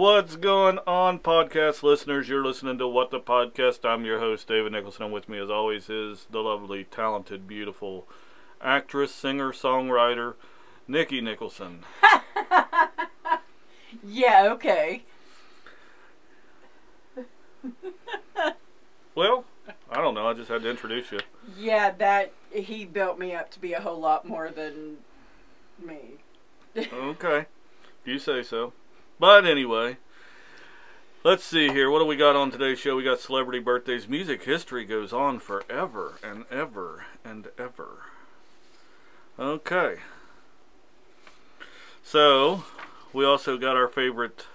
What's going on, podcast listeners? You're listening to What the Podcast. I'm your host, David Nicholson, and with me, as always, is the lovely, talented, beautiful actress, singer, songwriter, Nikki Nicholson. Yeah, okay. Well, I don't know. I just had to introduce you. Yeah, that he built me up to be a whole lot more than me. Okay, if you say so. But anyway, let's see here. What do we got on today's show? We got celebrity birthdays. Music history goes on forever and ever and ever. Okay. So, we also got our favorite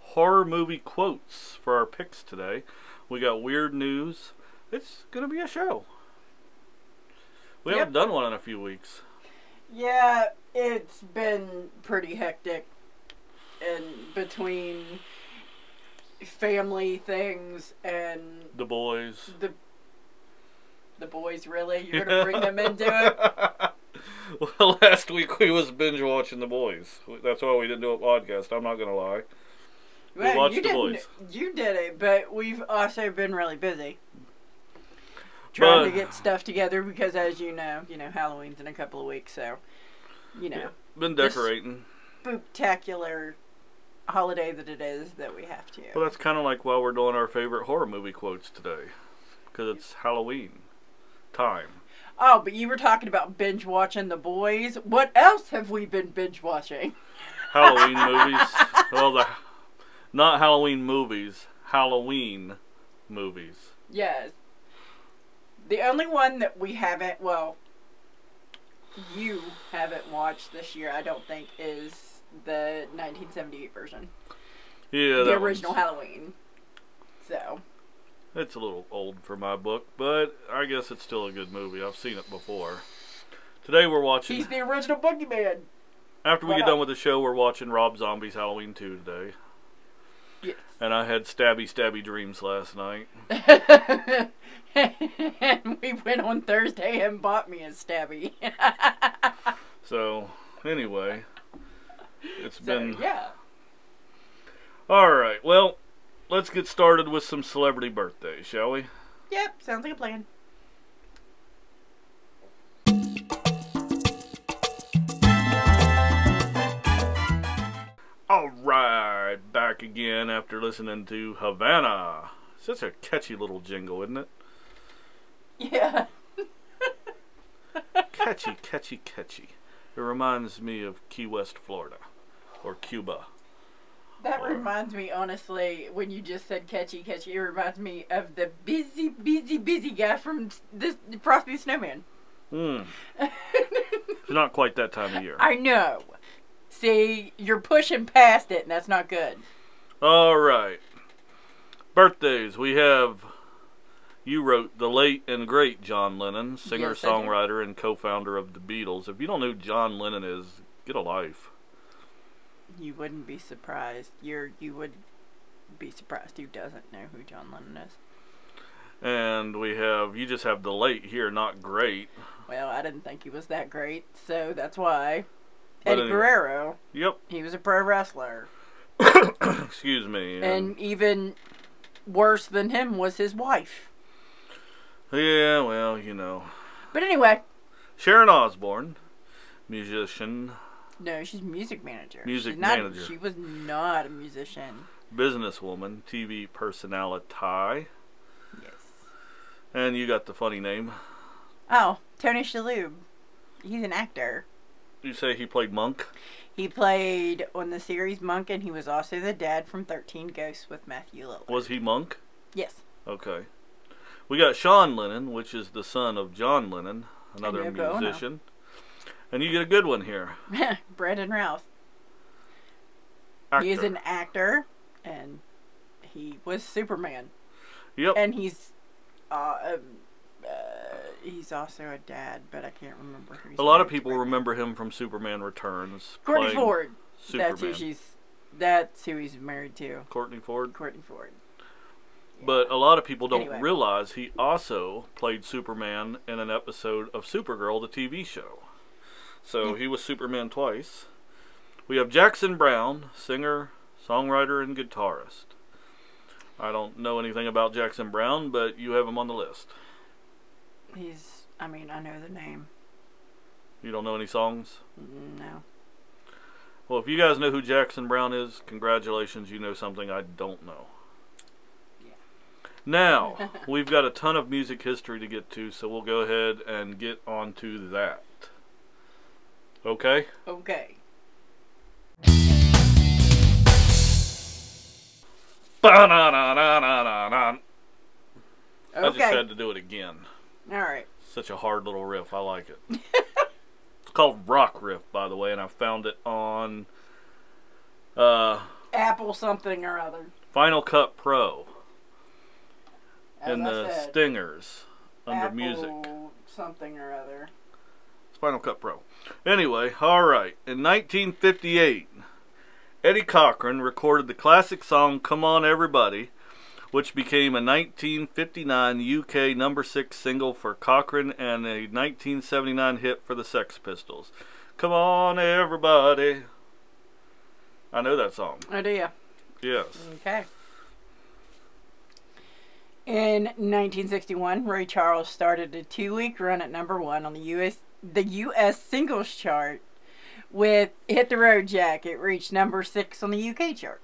horror movie quotes for our picks today. We got weird news. It's going to be a show. We Yep. haven't done one in a few weeks. Yeah, it's been pretty hectic in between family things and The boys. the the boys really you're gonna bring them into it well, last week we was binge watching The Boys. That's why we didn't do a podcast. I'm not gonna lie. We Well, watched you The Boys. you did it but we've also been really busy trying to get stuff together because as you know you know halloween's in a couple of weeks so you know Yeah. Been decorating. spooktacular holiday that it is that we have to. Well, that's kind of like why we're doing our favorite horror movie quotes today, because it's Halloween time. oh, but you were talking about binge watching The Boys. What else have we been binge watching? Halloween movies. Well, the not Halloween movies. Halloween movies. Yes. The only one that we haven't, well, you haven't watched this year, I don't think, is the 1978 version. Yeah, the original one's- Halloween. So, It's a little old for my book, but I guess it's still a good movie. I've seen it before. Today we're watching. he's the original Boogeyman. After we get done with the show, we're watching Rob Zombie's Halloween 2 today. Yes. And I had stabby stabby dreams last night. and we went on Thursday and bought me a stabby. So, anyway, it's so, been. yeah. Alright, well, let's get started with some celebrity birthdays, shall we? Yep, sounds like a plan. Alright, back again after listening to Havana. Such a catchy little jingle, isn't it? Yeah. Catchy, catchy, catchy. It reminds me of Key West, Florida. Or Cuba. That Or- reminds me, honestly, when you just said catchy, catchy, it reminds me of the busy, busy, busy guy from this Frosty the Snowman. Hmm. It's not quite that time of year. I know. See, you're pushing past it, and that's not good. All right. Birthdays. We have. You wrote the late and great John Lennon, singer, Yes, songwriter, and co-founder of the Beatles. If you don't know who John Lennon is, get a life. You wouldn't be surprised. You're you would be surprised who doesn't know who John Lennon is. And we have you just have the late here, not great. Well, I didn't think he was that great, so that's why. But Eddie anyway. Guerrero, Yep. he was a pro wrestler, Excuse me. and even worse than him was his wife. yeah, well, you know, But anyway, Sharon Osbourne, musician, no, she's music manager. Music she's not, manager. She was not a musician. businesswoman, TV personality, Yes. and you got the funny name. Oh, Tony Shalhoub. He's an actor. You say he played Monk. He played on the series Monk, and he was also the dad from Thirteen Ghosts with Matthew Lillard. Was he Monk? yes. Okay. We got Sean Lennon, which is the son of John Lennon, another musician. Ono. And you get a good one here. Brandon Routh. Actor. He is an actor, and he was Superman. Yep. And he's, uh, um, uh, he's also a dad, but I can't remember who. he's a lot of people remember him from Superman Returns. Courtney Ford. Superman. That's who she's. That's who he's married to. Courtney Ford. Courtney Ford. But a lot of people don't Anyway. realize he also played Superman in an episode of Supergirl, the TV show. So he was Superman twice. We have Jackson Browne, singer, songwriter and guitarist. I don't know anything about Jackson Browne, but you have him on the list. He's. I mean, I know the name. You don't know any songs? No. Well, if you guys know who Jackson Browne is, congratulations, you know something I don't know. Yeah. Now, we've got a ton of music history to get to, so we'll go ahead and get on to that. Okay? Okay. Ba-na-na-na-na-na-na. I just had to do it again. All right. Such a hard little riff. I like it. it's called Rock Riff, by the way, and I found it on uh, Apple something or other. Final Cut Pro As in I the said, Stingers under Apple music. something or other. Final Cut Pro. Anyway, all right. In 1958, Eddie Cochran recorded the classic song "Come On Everybody," which became a 1959 UK number six single for Cochran and a 1979 hit for the Sex Pistols. Come on, everybody. I know that song. Oh, do you? Yes. Okay. In 1961, Ray Charles started a two-week run at number one on the U.S. the U.S. singles chart with "Hit the Road Jack." It reached number six on the UK charts.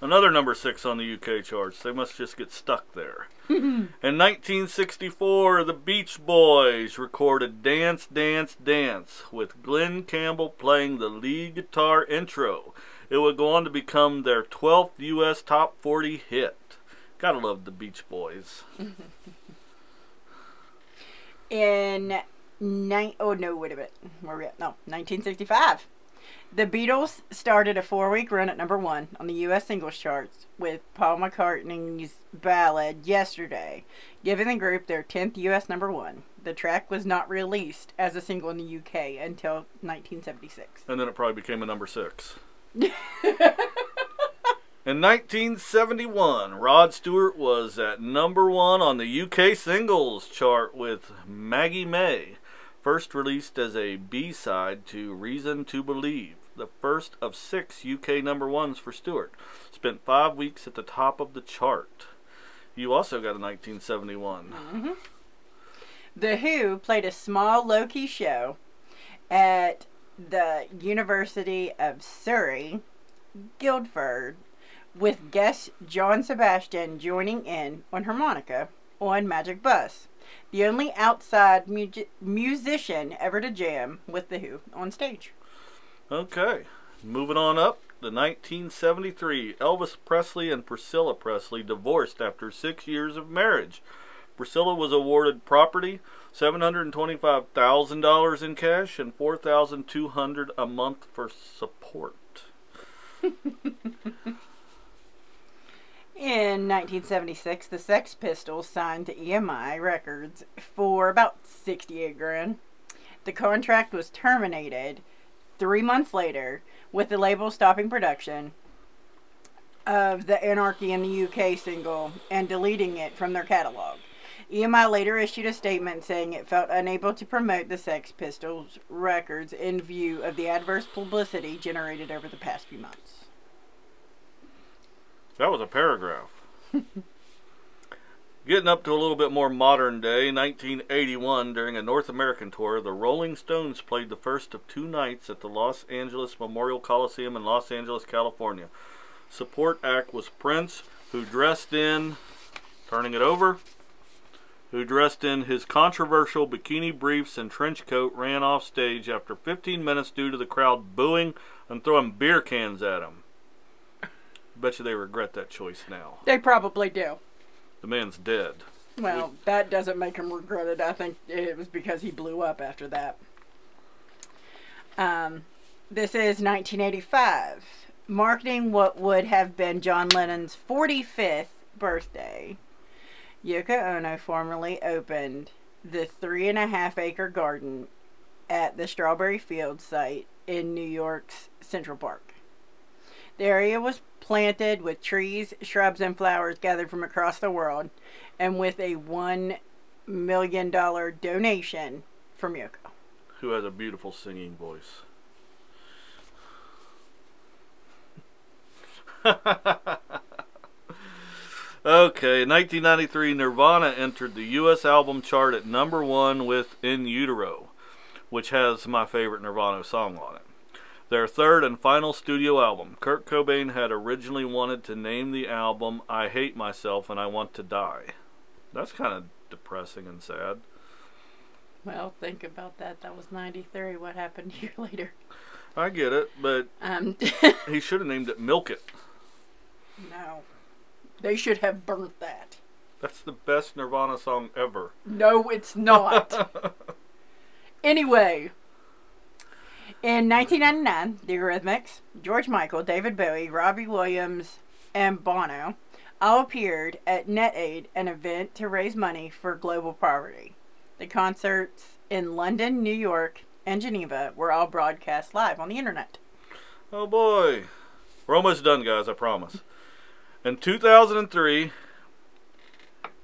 Another number six on the UK charts. They must just get stuck there. In 1964, the Beach Boys recorded Dance, Dance, Dance with Glen Campbell playing the lead guitar intro. It would go on to become their 12th U.S. Top 40 hit. Gotta love the Beach Boys. In nine oh no, wait a minute, where are we at? No, 1965. The Beatles started a four-week run at number one on the U.S. singles charts with Paul McCartney's ballad "Yesterday," giving the group their 10th U.S. number one. The track was not released as a single in the U.K. until 1976. And then it probably became a number six. In 1971, Rod Stewart was at number one on the UK singles chart with Maggie May, first released as a B side to Reason to Believe, the first of six UK number ones for Stewart. Spent five weeks at the top of the chart. You also got a 1971. Mm-hmm. The Who played a small low key show at the University of Surrey, Guildford, with guest John Sebastian joining in on harmonica on Magic Bus, the only outside mu- musician ever to jam with The Who on stage. Okay, moving on up. The 1973 Elvis Presley and Priscilla Presley divorced after six years of marriage. Priscilla was awarded property, $725,000 in cash, and $4,200 a month for support. In 1976, the Sex Pistols signed to EMI Records for about 68 grand. The contract was terminated three months later, with the label stopping production of the Anarchy in the UK single and deleting it from their catalog. EMI later issued a statement saying it felt unable to promote the Sex Pistols records in view of the adverse publicity generated over the past few months. That was a paragraph. Getting up to a little bit more modern day, 1981, during a North American tour, the Rolling Stones played the first of two nights at the Los Angeles Memorial Coliseum in Los Angeles, California. Support act was Prince, who dressed in, turning it over, who dressed in his controversial bikini briefs and trench coat, ran off stage after 15 minutes due to the crowd booing and throwing beer cans at him. Bet you they regret that choice now. They probably do. The man's dead. Well, that doesn't make him regret it. I think it was because he blew up after that. Um, this is 1985. Marketing what would have been John Lennon's 45th birthday. Yoko Ono formally opened the three and a half acre garden at the Strawberry Field site in New York's Central Park. The area was planted with trees, shrubs, and flowers gathered from across the world, and with a $1 million donation from Yoko. Who has a beautiful singing voice. okay, in 1993, Nirvana entered the U.S. album chart at number one with In Utero, which has my favorite Nirvana song on it. Their third and final studio album. Kurt Cobain had originally wanted to name the album I Hate Myself and I Want to Die. That's kind of depressing and sad. Well, think about that. That was 93. What happened a year later? I get it, but Um, he should have named it Milk It. no. They should have burnt that. That's the best Nirvana song ever. No, it's not. anyway, in 1999, the Eurythmics, George Michael, David Bowie, Robbie Williams, and Bono all appeared at NetAid, an event to raise money for global poverty. The concerts in London, New York, and Geneva were all broadcast live on the internet. Oh boy. We're almost done, guys, I promise. In 2003,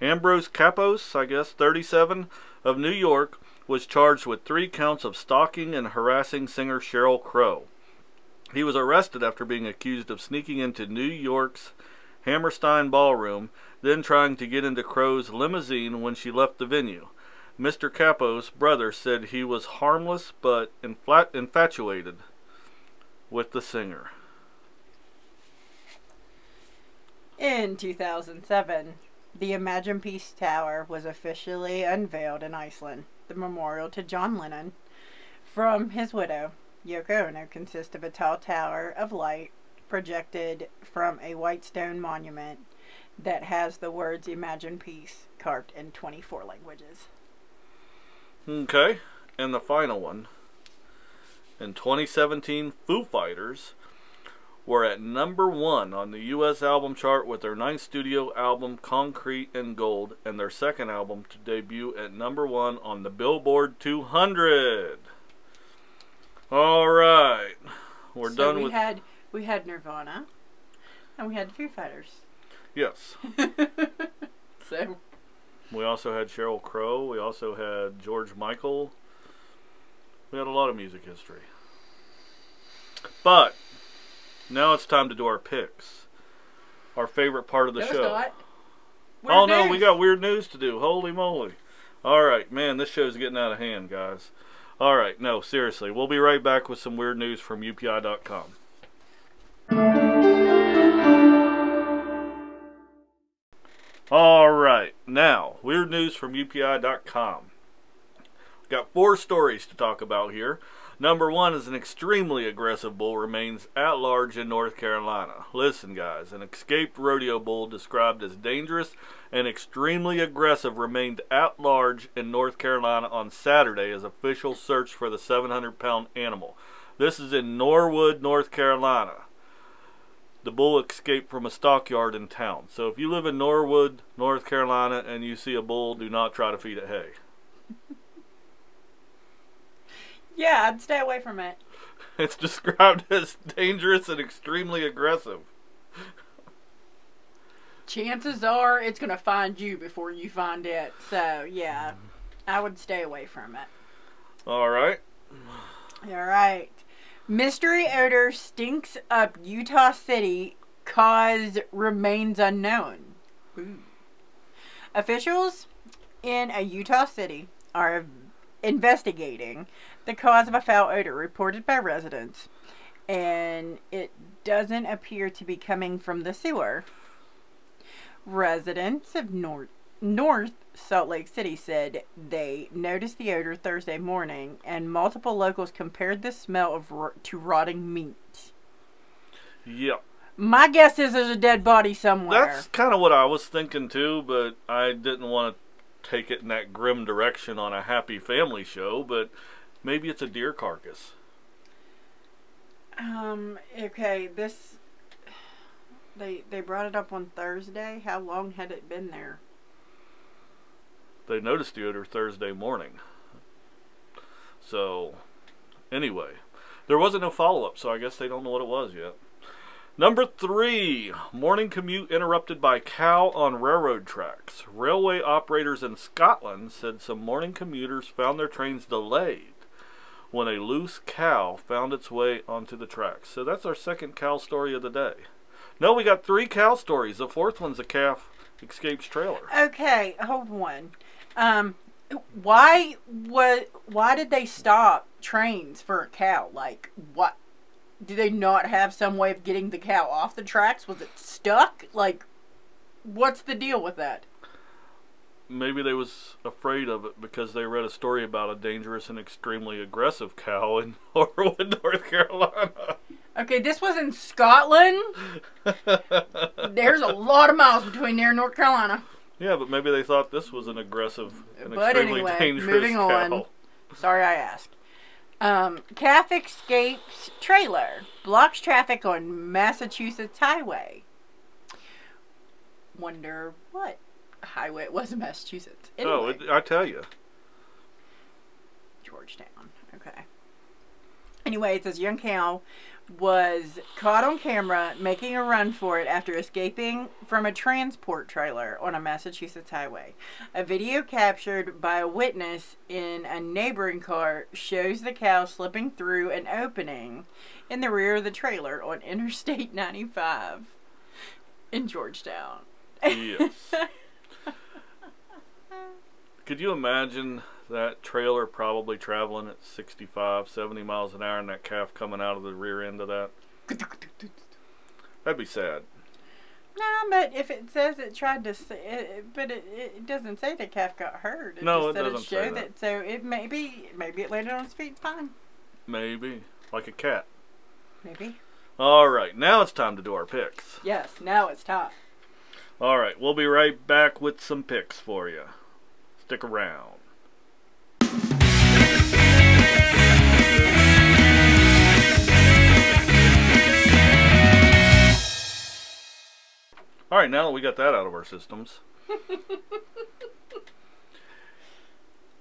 Ambrose Kappos, I guess, 37, of New York, was charged with three counts of stalking and harassing singer Sheryl Crow. He was arrested after being accused of sneaking into New York's Hammerstein Ballroom, then trying to get into Crow's limousine when she left the venue. Mr. Kappos' brother said he was harmless but infatuated with the singer. In 2007, the Imagine Peace Tower was officially unveiled in Iceland. The memorial to John Lennon from his widow, Yoko Ono, consists of a tall tower of light projected from a white stone monument that has the words Imagine Peace carved in 24 languages. Okay, and the final one. In 2017, Foo Fighters were at number one on the U.S. album chart with their ninth studio album, Concrete and Gold, and their second album to debut at number one on the Billboard 200. All right, we're So done we with had we had Nirvana, and we had Foo Fighters. yes. so We also had Sheryl Crow. We also had George Michael. We had a lot of music history. But now it's time to do our picks. Our favorite part of the No, show. oh Weird no, we got weird news to do. Holy moly. All right, man, this show's getting out of hand, guys. All right, no, seriously. We'll be right back with some weird news from UPI.com. All right, now, weird news from UPI.com. Got four stories to talk about here. Number one is an extremely aggressive bull remains at large in North Carolina. Listen, guys, an escaped rodeo bull described as dangerous and extremely aggressive remained at large in North Carolina on Saturday as officials searched for the 700 pound animal. This is in Norwood, North Carolina. The bull escaped from a stockyard in town. So if you live in Norwood, North Carolina, and you see a bull, do not try to feed it hay. Yeah, I'd stay away from it. It's described as dangerous and extremely aggressive. Chances are it's gonna find you before you find it. So yeah, I would stay away from it. All right. All right. Mystery odor stinks up Utah City. Cause remains unknown. Ooh. Officials in a Utah city are investigating the cause of a foul odor reported by residents, and it doesn't appear to be coming from the sewer. Residents of North North Salt Lake City said they noticed the odor Thursday morning, and multiple locals compared the smell of ro- to rotting meat. Yep. My guess is there's a dead body somewhere. That's kind of what I was thinking too, but I didn't want to take it in that grim direction on a happy family show, but maybe it's a deer carcass. Um. Okay. This. They they brought it up on Thursday. How long had it been there? They noticed the odor Thursday morning. So, anyway, there wasn't no follow up, so I guess they don't know what it was yet. Number three, morning commute interrupted by cow on railroad tracks. Railway operators in Scotland said some morning commuters found their trains delayed when a loose cow found its way onto the tracks. So that's our second cow story of the day. No, we got three cow stories. The fourth one's a calf escapes trailer. Okay, hold on. Um, why what? Why did they stop trains for a cow? Like what? Did they not have some way of getting the cow off the tracks? Was it stuck? Like, what's the deal with that? Maybe they was afraid of it because they read a story about a dangerous and extremely aggressive cow in Norwood, North Carolina. Okay, this was in Scotland. There's a lot of miles between there and North Carolina. yeah, but maybe they thought this was an aggressive and But extremely anyway, dangerous moving cow. on. Sorry I asked. Um, calf escapes trailer blocks traffic on Massachusetts highway. Wonder what highway it was in Massachusetts. Anyway, Oh, it, I tell you. Georgetown. Anyway, it says young cow was caught on camera making a run for it after escaping from a transport trailer on a Massachusetts highway. A video captured by a witness in a neighboring car shows the cow slipping through an opening in the rear of the trailer on Interstate 95 in Georgetown. Yes. Could you imagine that trailer probably traveling at 65, 70 miles an hour and that calf coming out of the rear end of that? That'd be sad. No, but if it says it tried to, say, it, but it, it doesn't say the calf got hurt. It No, just it said doesn't showed say that. So it maybe maybe it landed on its feet fine. Maybe. Like a cat. Maybe. All right, now it's time to do our picks. Yes. Now it's time. All right, we'll be right back with some picks for you. Stick around. All right, now that we got that out of our systems,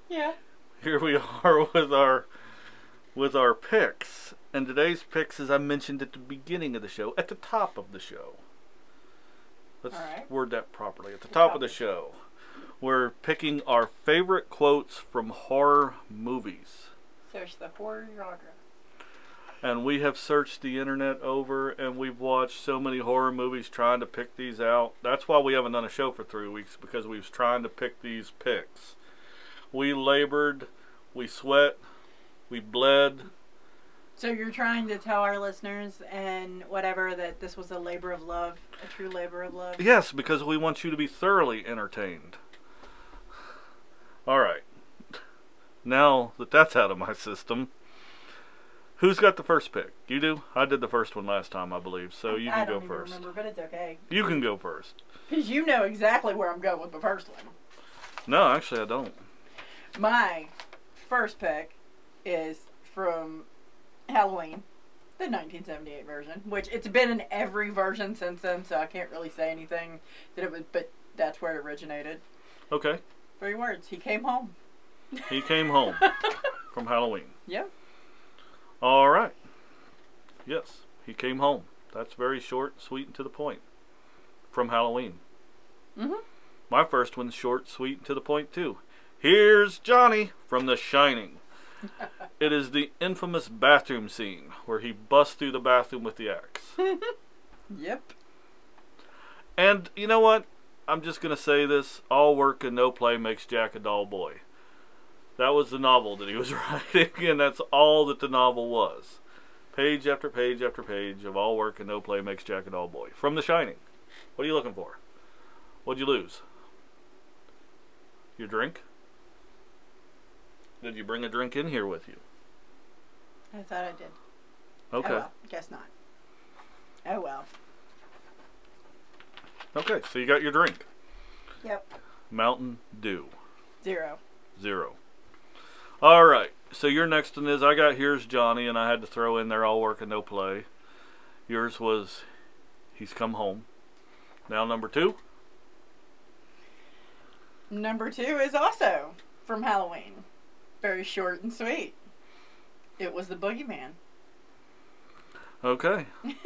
Yeah. here we are with our with our picks. And today's picks, as I mentioned at the beginning of the show, at the top of the show. Let's right. word that properly. At the top of the show, we're picking our favorite quotes from horror movies. Search the horror genre. And we have searched the internet over and we've watched so many horror movies trying to pick these out. That's why we haven't done a show for three weeks because we was trying to pick these picks. We labored, we sweat, we bled. So you're trying to tell our listeners and whatever that this was a labor of love, a true labor of love. Yes, because we want you to be thoroughly entertained. All right. Now that that's out of my system, who's got the first pick? You do? I did the first one last time, I believe. So you I can don't go even first. remember, but it's okay. You can go first. Because you know exactly where I'm going with the first one. No, actually, I don't. My first pick is from Halloween, the 1978 version, which it's been in every version since then, so I can't really say anything that it was, but that's where it originated. Okay. Three words. He came home. He came home from Halloween. Yep. All right. Yes, he came home. That's very short, sweet, and to the point. From Halloween. Mhm. My first one's short, sweet, and to the point too. Here's Johnny from The Shining. it is the infamous bathroom scene where he busts through the bathroom with the axe. Yep. And you know what? I'm just gonna say this: all work and no play makes Jack a dull boy. That was the novel that he was writing, and that's all that the novel was. Page after page after page of all work and no play makes Jack a dull boy. From The Shining. What are you looking for? What'd you lose? Your drink? Did you bring a drink in here with you? I thought I did. Okay. Oh well. Guess not. Oh well. Okay, so you got your drink. Yep. Mountain Dew. Zero. Zero. All right. So your next one is I got here's Johnny, and I had to throw in there all work and no play. Yours was he's come home. Now number two. Number two is also from Halloween. Very short and sweet. It was the boogeyman. Okay.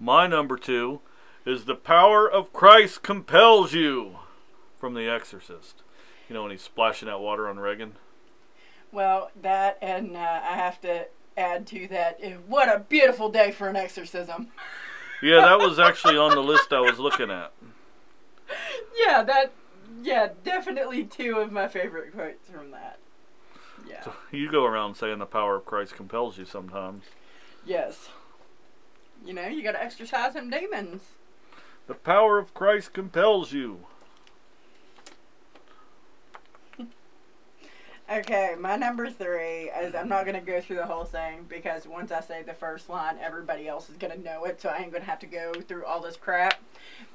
My number two is the power of Christ compels you from The Exorcist. You know when he's splashing that water on Regan. Well, that and uh, I have to add to that. eh, What a beautiful day for an exorcism. Yeah, that was actually on the list I was looking at. yeah, that. Yeah, definitely two of my favorite quotes from that. Yeah. You go around saying the power of Christ compels you sometimes. Yes. You know, you gotta exercise them demons. The power of Christ compels you. Okay, my number three is I'm not gonna go through the whole thing because once I say the first line, everybody else is gonna know it, so I ain't gonna have to go through all this crap.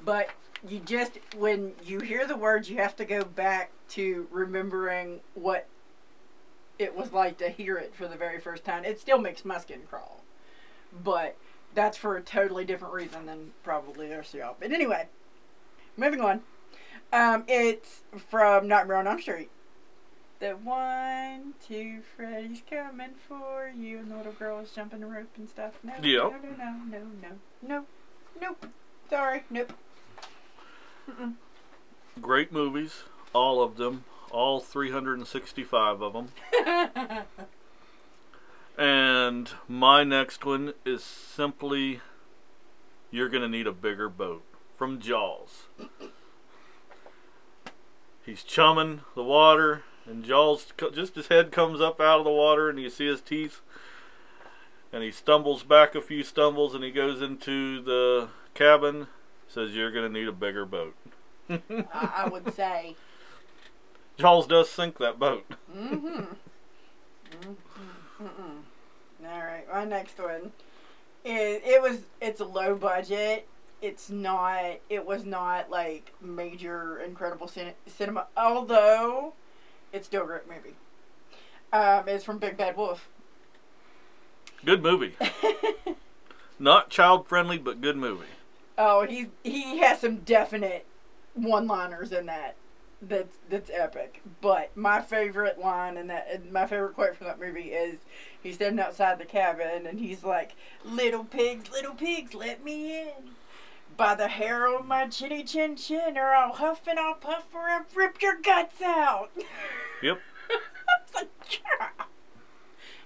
But you just when you hear the words, you have to go back to remembering what it was like to hear it for the very first time. It still makes my skin crawl, but that's for a totally different reason than probably the rest of y'all. But anyway, moving on. Um, it's from Nightmare on Elm Street. The one, two, Freddy's coming for you, and the little girl is jumping the rope and stuff. No, Yep. no, no, no, no, no, no, nope. Sorry, nope. Mm-mm. Great movies, all of them, all 365 of them. And my next one is simply You're Gonna Need a Bigger Boat from Jaws. He's chumming the water, and Jaws, just his head comes up out of the water, and you see his teeth. And he stumbles back a few stumbles, and he goes into the cabin. Says, You're gonna need a bigger boat. I, would say. Jaws does sink that boat. Mm-hmm. Mm-mm. All right, my next one is it was it's a low budget. It's not. It was not like major incredible cin- cinema, although it's still a great movie. Um, it's from Big Bad Wolf. Good movie. Not child friendly, but good movie. oh, he's he has some definite one-liners in that. That's that's epic. But my favorite line in that, my favorite quote from that movie is, he's standing outside the cabin and he's like, "Little pigs, little pigs, let me in." By the hair on my chinny chin chin, or I'll huff and I'll puff, or I'll rip your guts out. Yep. Like, yeah.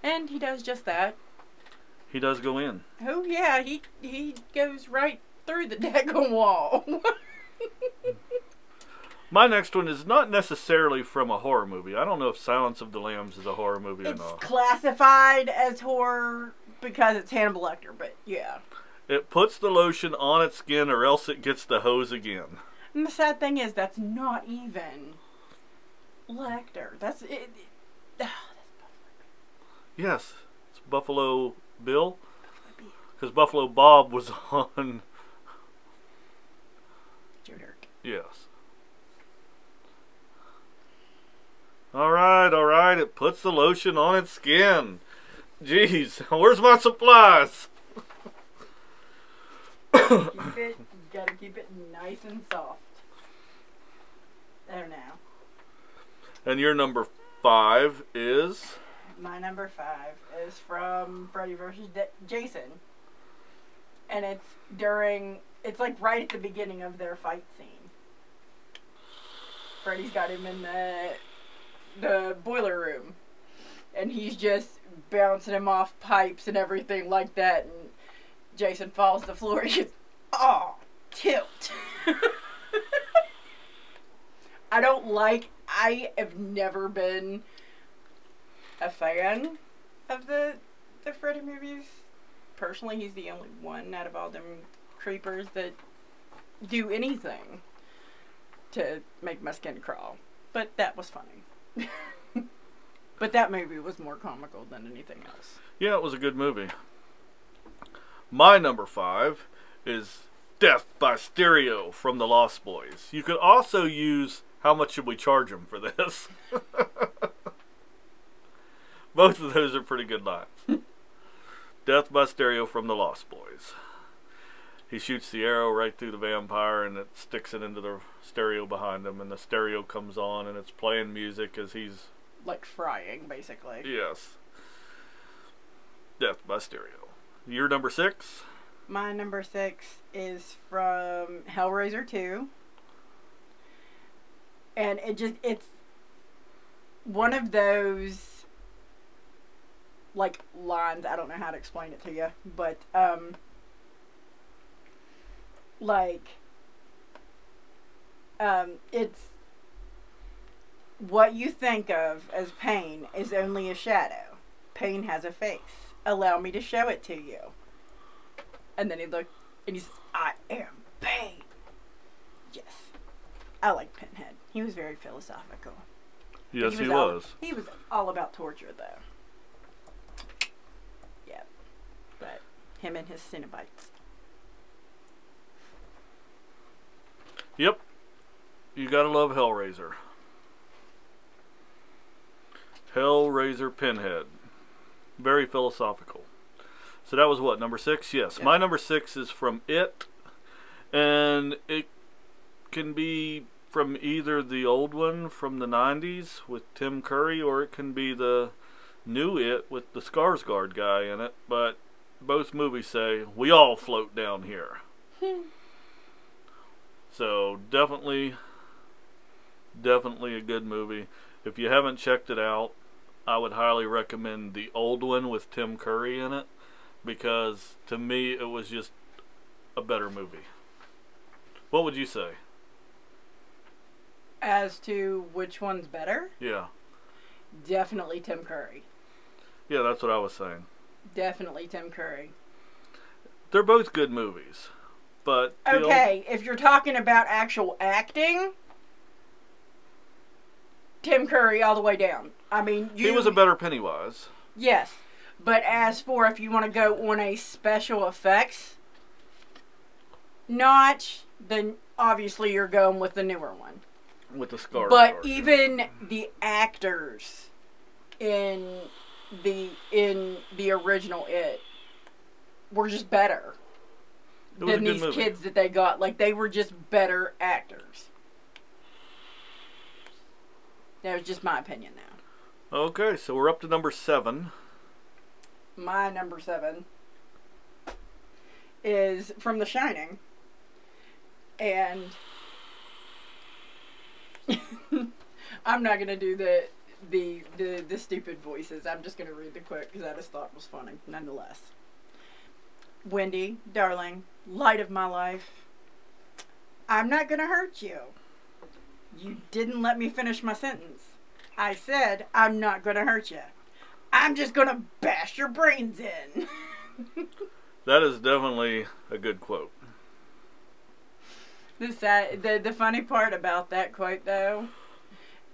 And he does just that. He does go in. Oh yeah, he he goes right through the daggone wall. My next one is not necessarily from a horror movie. I don't know if Silence of the Lambs is a horror movie or it's not. classified as horror because it's Hannibal Lecter, but yeah. It puts the lotion on its skin or else it gets the hose again. And the sad thing is, that's not even Lecter. That's it. it ah, Yes, it's Buffalo Bill. Buffalo Because Buffalo Bob was on. Joe Dirt. Yes. Alright, alright, it puts the lotion on its skin. Jeez, where's my supplies? Keep it. You gotta keep it nice and soft. There now. And your number five is. My number five is from Freddy vs. D- Jason, and it's during. It's like right at the beginning of their fight scene. Freddy's got him in the the boiler room, and he's just bouncing him off pipes and everything like that, and Jason falls to the floor. He goes, "Oh, tilt." I don't like. I have never been a fan of the the Freddy movies. Personally, he's the only one out of all them creepers that do anything to make my skin crawl. But that was funny. but that movie was more comical than anything else. Yeah, it was a good movie. My number five is Death by Stereo from The Lost Boys. You could also use How Much Should We Charge Them for this? Both of those are pretty good lines. Death by Stereo from The Lost Boys. He shoots the arrow right through the vampire and it sticks it into the stereo behind him, and the stereo comes on and it's playing music as he's. Like frying, basically. Yes. Death by Stereo. You're number six? My number six is from Hellraiser 2. And it just, it's one of those like lines. I don't know how to explain it to you, but um, like um, it's what you think of as pain is only a shadow. Pain has a face. Allow me to show it to you. And then he looked and he says, I am pain. Yes. I like Pinhead. He was very philosophical. Yes, he all- was. He was all about torture, though. Yeah. But him and his Cenobites. Yep. You gotta love Hellraiser. Hellraiser Pinhead. Very philosophical. So that was what, number six? Yes. Yeah. My number six is from It. And it can be from either the old one from the 90s with Tim Curry or it can be the new It with the Skarsgård guy in it. But both movies say, we all float down here. So definitely, definitely a good movie. If you haven't checked it out, I would highly recommend the old one with Tim Curry in it because to me it was just a better movie. What would you say? As to which one's better, Yeah, definitely Tim Curry. yeah, that's what I was saying. Definitely Tim Curry. They're both good movies, but the old- Okay, if you're talking about actual acting, Tim Curry all the way down. I mean, you, he was a better Pennywise. yes, but as for if you want to go on a special effects notch, then obviously you're going with the newer one. with the scar. but even the actors in the in the original it were just better it was a than these movie. kids that they got like they were just better actors that was just my opinion though. Okay, so we're up to number seven. my number seven is from the shining and i'm not gonna do the the the, the stupid voices i'm just gonna read the quote because i just thought it was funny nonetheless wendy darling light of my life i'm not gonna hurt you you didn't let me finish my sentence i said i'm not gonna hurt you i'm just gonna bash your brains in That is definitely a good quote. The sad, the the funny part about that quote though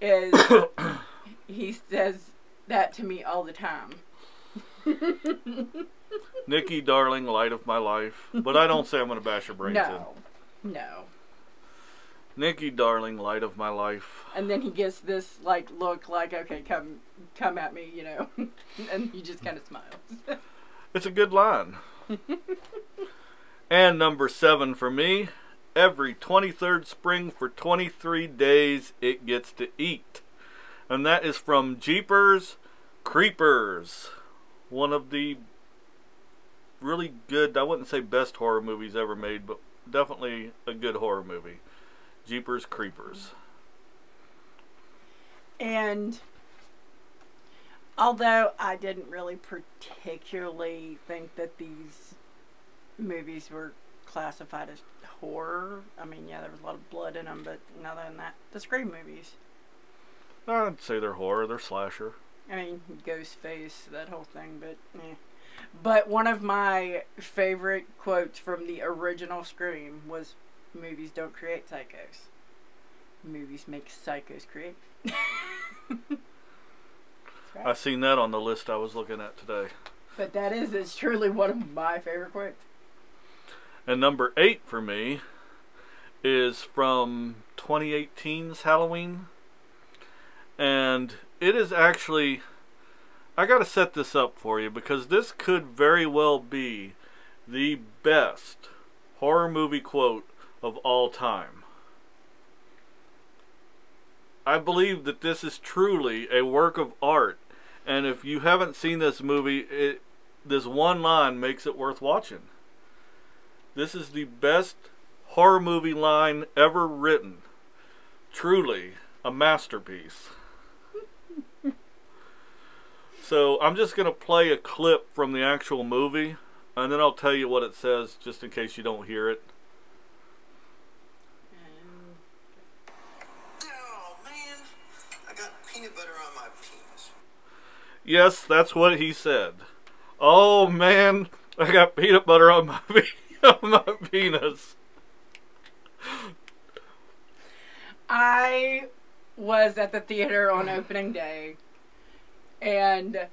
is he says that to me all the time. Nikki, darling, light of my life. But I don't say I'm going to bash your brains in. no, no. Nikki, darling, light of my life. And then he gets this like look like okay, come come at me, you know, and he just kind of smiles. It's a good line. and number seven for me every 23rd spring for 23 days it gets to eat. And that is from Jeepers Creepers. One of the really good, I wouldn't say best horror movies ever made, but definitely a good horror movie. Jeepers Creepers. And although I didn't really particularly think that these movies were classified as horror, I mean, yeah, there was a lot of blood in them, but other than that, the Scream movies. I'd say they're horror, they're slasher. I mean, Ghostface, that whole thing, but eh. But one of my favorite quotes from the original Scream was movies don't create psychos. Movies make psychos create. I've seen that on the list I was looking at today. But that is, it's truly one of my favorite quotes. And number eight for me is from 2018's Halloween. And it is actually. I gotta set this up for you because this could very well be the best horror movie quote of all time. I believe that this is truly a work of art. And if you haven't seen this movie, it, this one line makes it worth watching. This is the best horror movie line ever written. Truly a masterpiece. So I'm just gonna play a clip from the actual movie, and then I'll tell you what it says, just in case you don't hear it. Oh man, I got peanut butter on my penis. Yes, that's what he said. Oh man, I got peanut butter on my on my penis. I was at the theater on opening day, and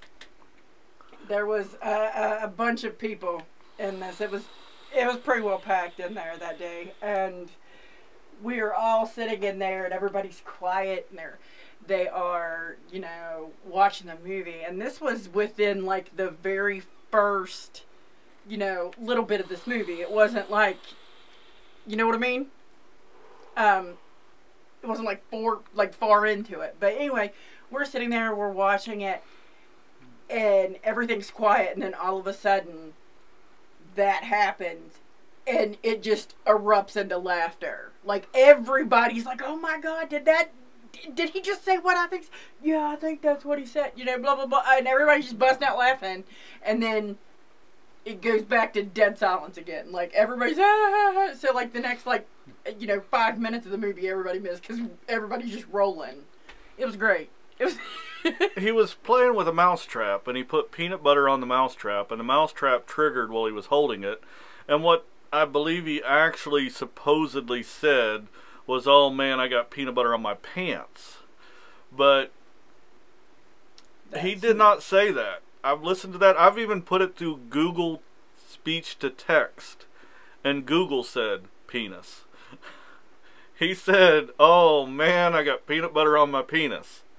there was a, a, bunch of people in this. It was it was pretty well packed in there that day, and we are all sitting in there, and everybody's quiet, and they're they are you know watching the movie, and this was within like the very first you know little bit of this movie. It wasn't like you know what I mean. Um, it wasn't like far like far into it. But anyway, we're sitting there, we're watching it, and everything's quiet, and then all of a sudden, that happens, and it just erupts into laughter. Like everybody's like, "Oh my god, did that?" Did he just say what I think? Yeah, I think that's what he said. You know, blah blah blah, and everybody's just busting out laughing, and then it goes back to dead silence again. Like everybody's ah, ah, ah. so like the next like you know five minutes of the movie everybody missed because everybody's just rolling. It was great. It was. He was playing with a mousetrap, and he put peanut butter on the mousetrap, and the mousetrap triggered while he was holding it. And what I believe he actually supposedly said was, "Oh man, I got peanut butter on my pants," but he That's- did not say that. I've listened to that. I've even put it through Google speech to text, and Google said penis. He said, "Oh man, I got peanut butter on my penis."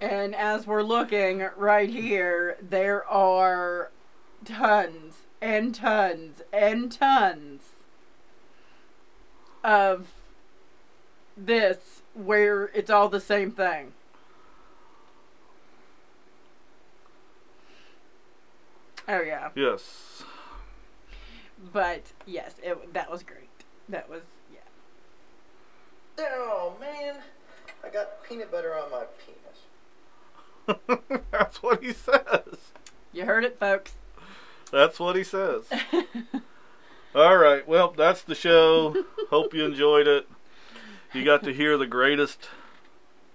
And as we're looking right here, there are tons and tons and tons of this where it's all the same thing. Oh yeah, yes. but yes, it that was great. That was yeah. Oh man, I got peanut butter on my penis. That's what he says. You heard it, folks. That's what he says. All right. Well, that's the show. Hope you enjoyed it. You got to hear the greatest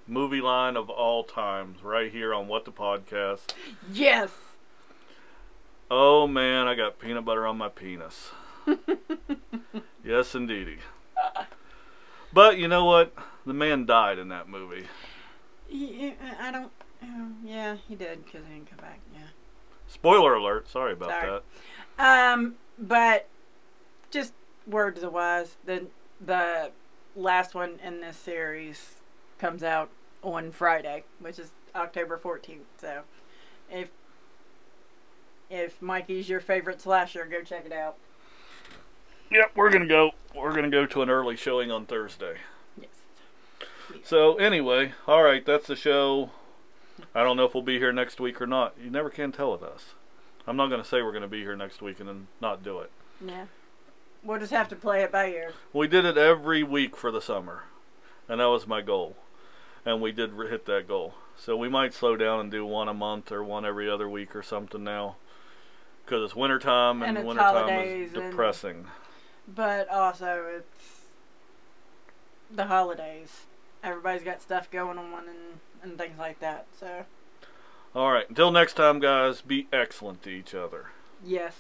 movie line of all times right here on What the Podcast. yes. Oh man, I got peanut butter on my penis. yes, indeedy. But you know what? The man died in that movie. Yeah, I don't. oh, yeah, he did because he didn't come back. Yeah. Spoiler alert. Sorry about Sorry. that. Um, but just words of wise, the the last one in this series comes out on Friday, which is October fourteenth. So, if if Mikey's your favorite slasher, go check it out. Yep, we're gonna go. We're gonna go to an early showing on Thursday. Yes. So anyway, all right, that's the show. I don't know if we'll be here next week or not. You never can tell with us. I'm not going to say we're going to be here next week and then not do it. Yeah. We'll just have to play it by ear. We did it every week for the summer, and that was my goal, and we did hit that goal. So we might slow down and do one a month or one every other week or something now, because it's wintertime and, And wintertime is and- depressing. But also, it's the holidays. Everybody's got stuff going on and, and things like that. So, All right, until next time, guys, be excellent to each other. yes.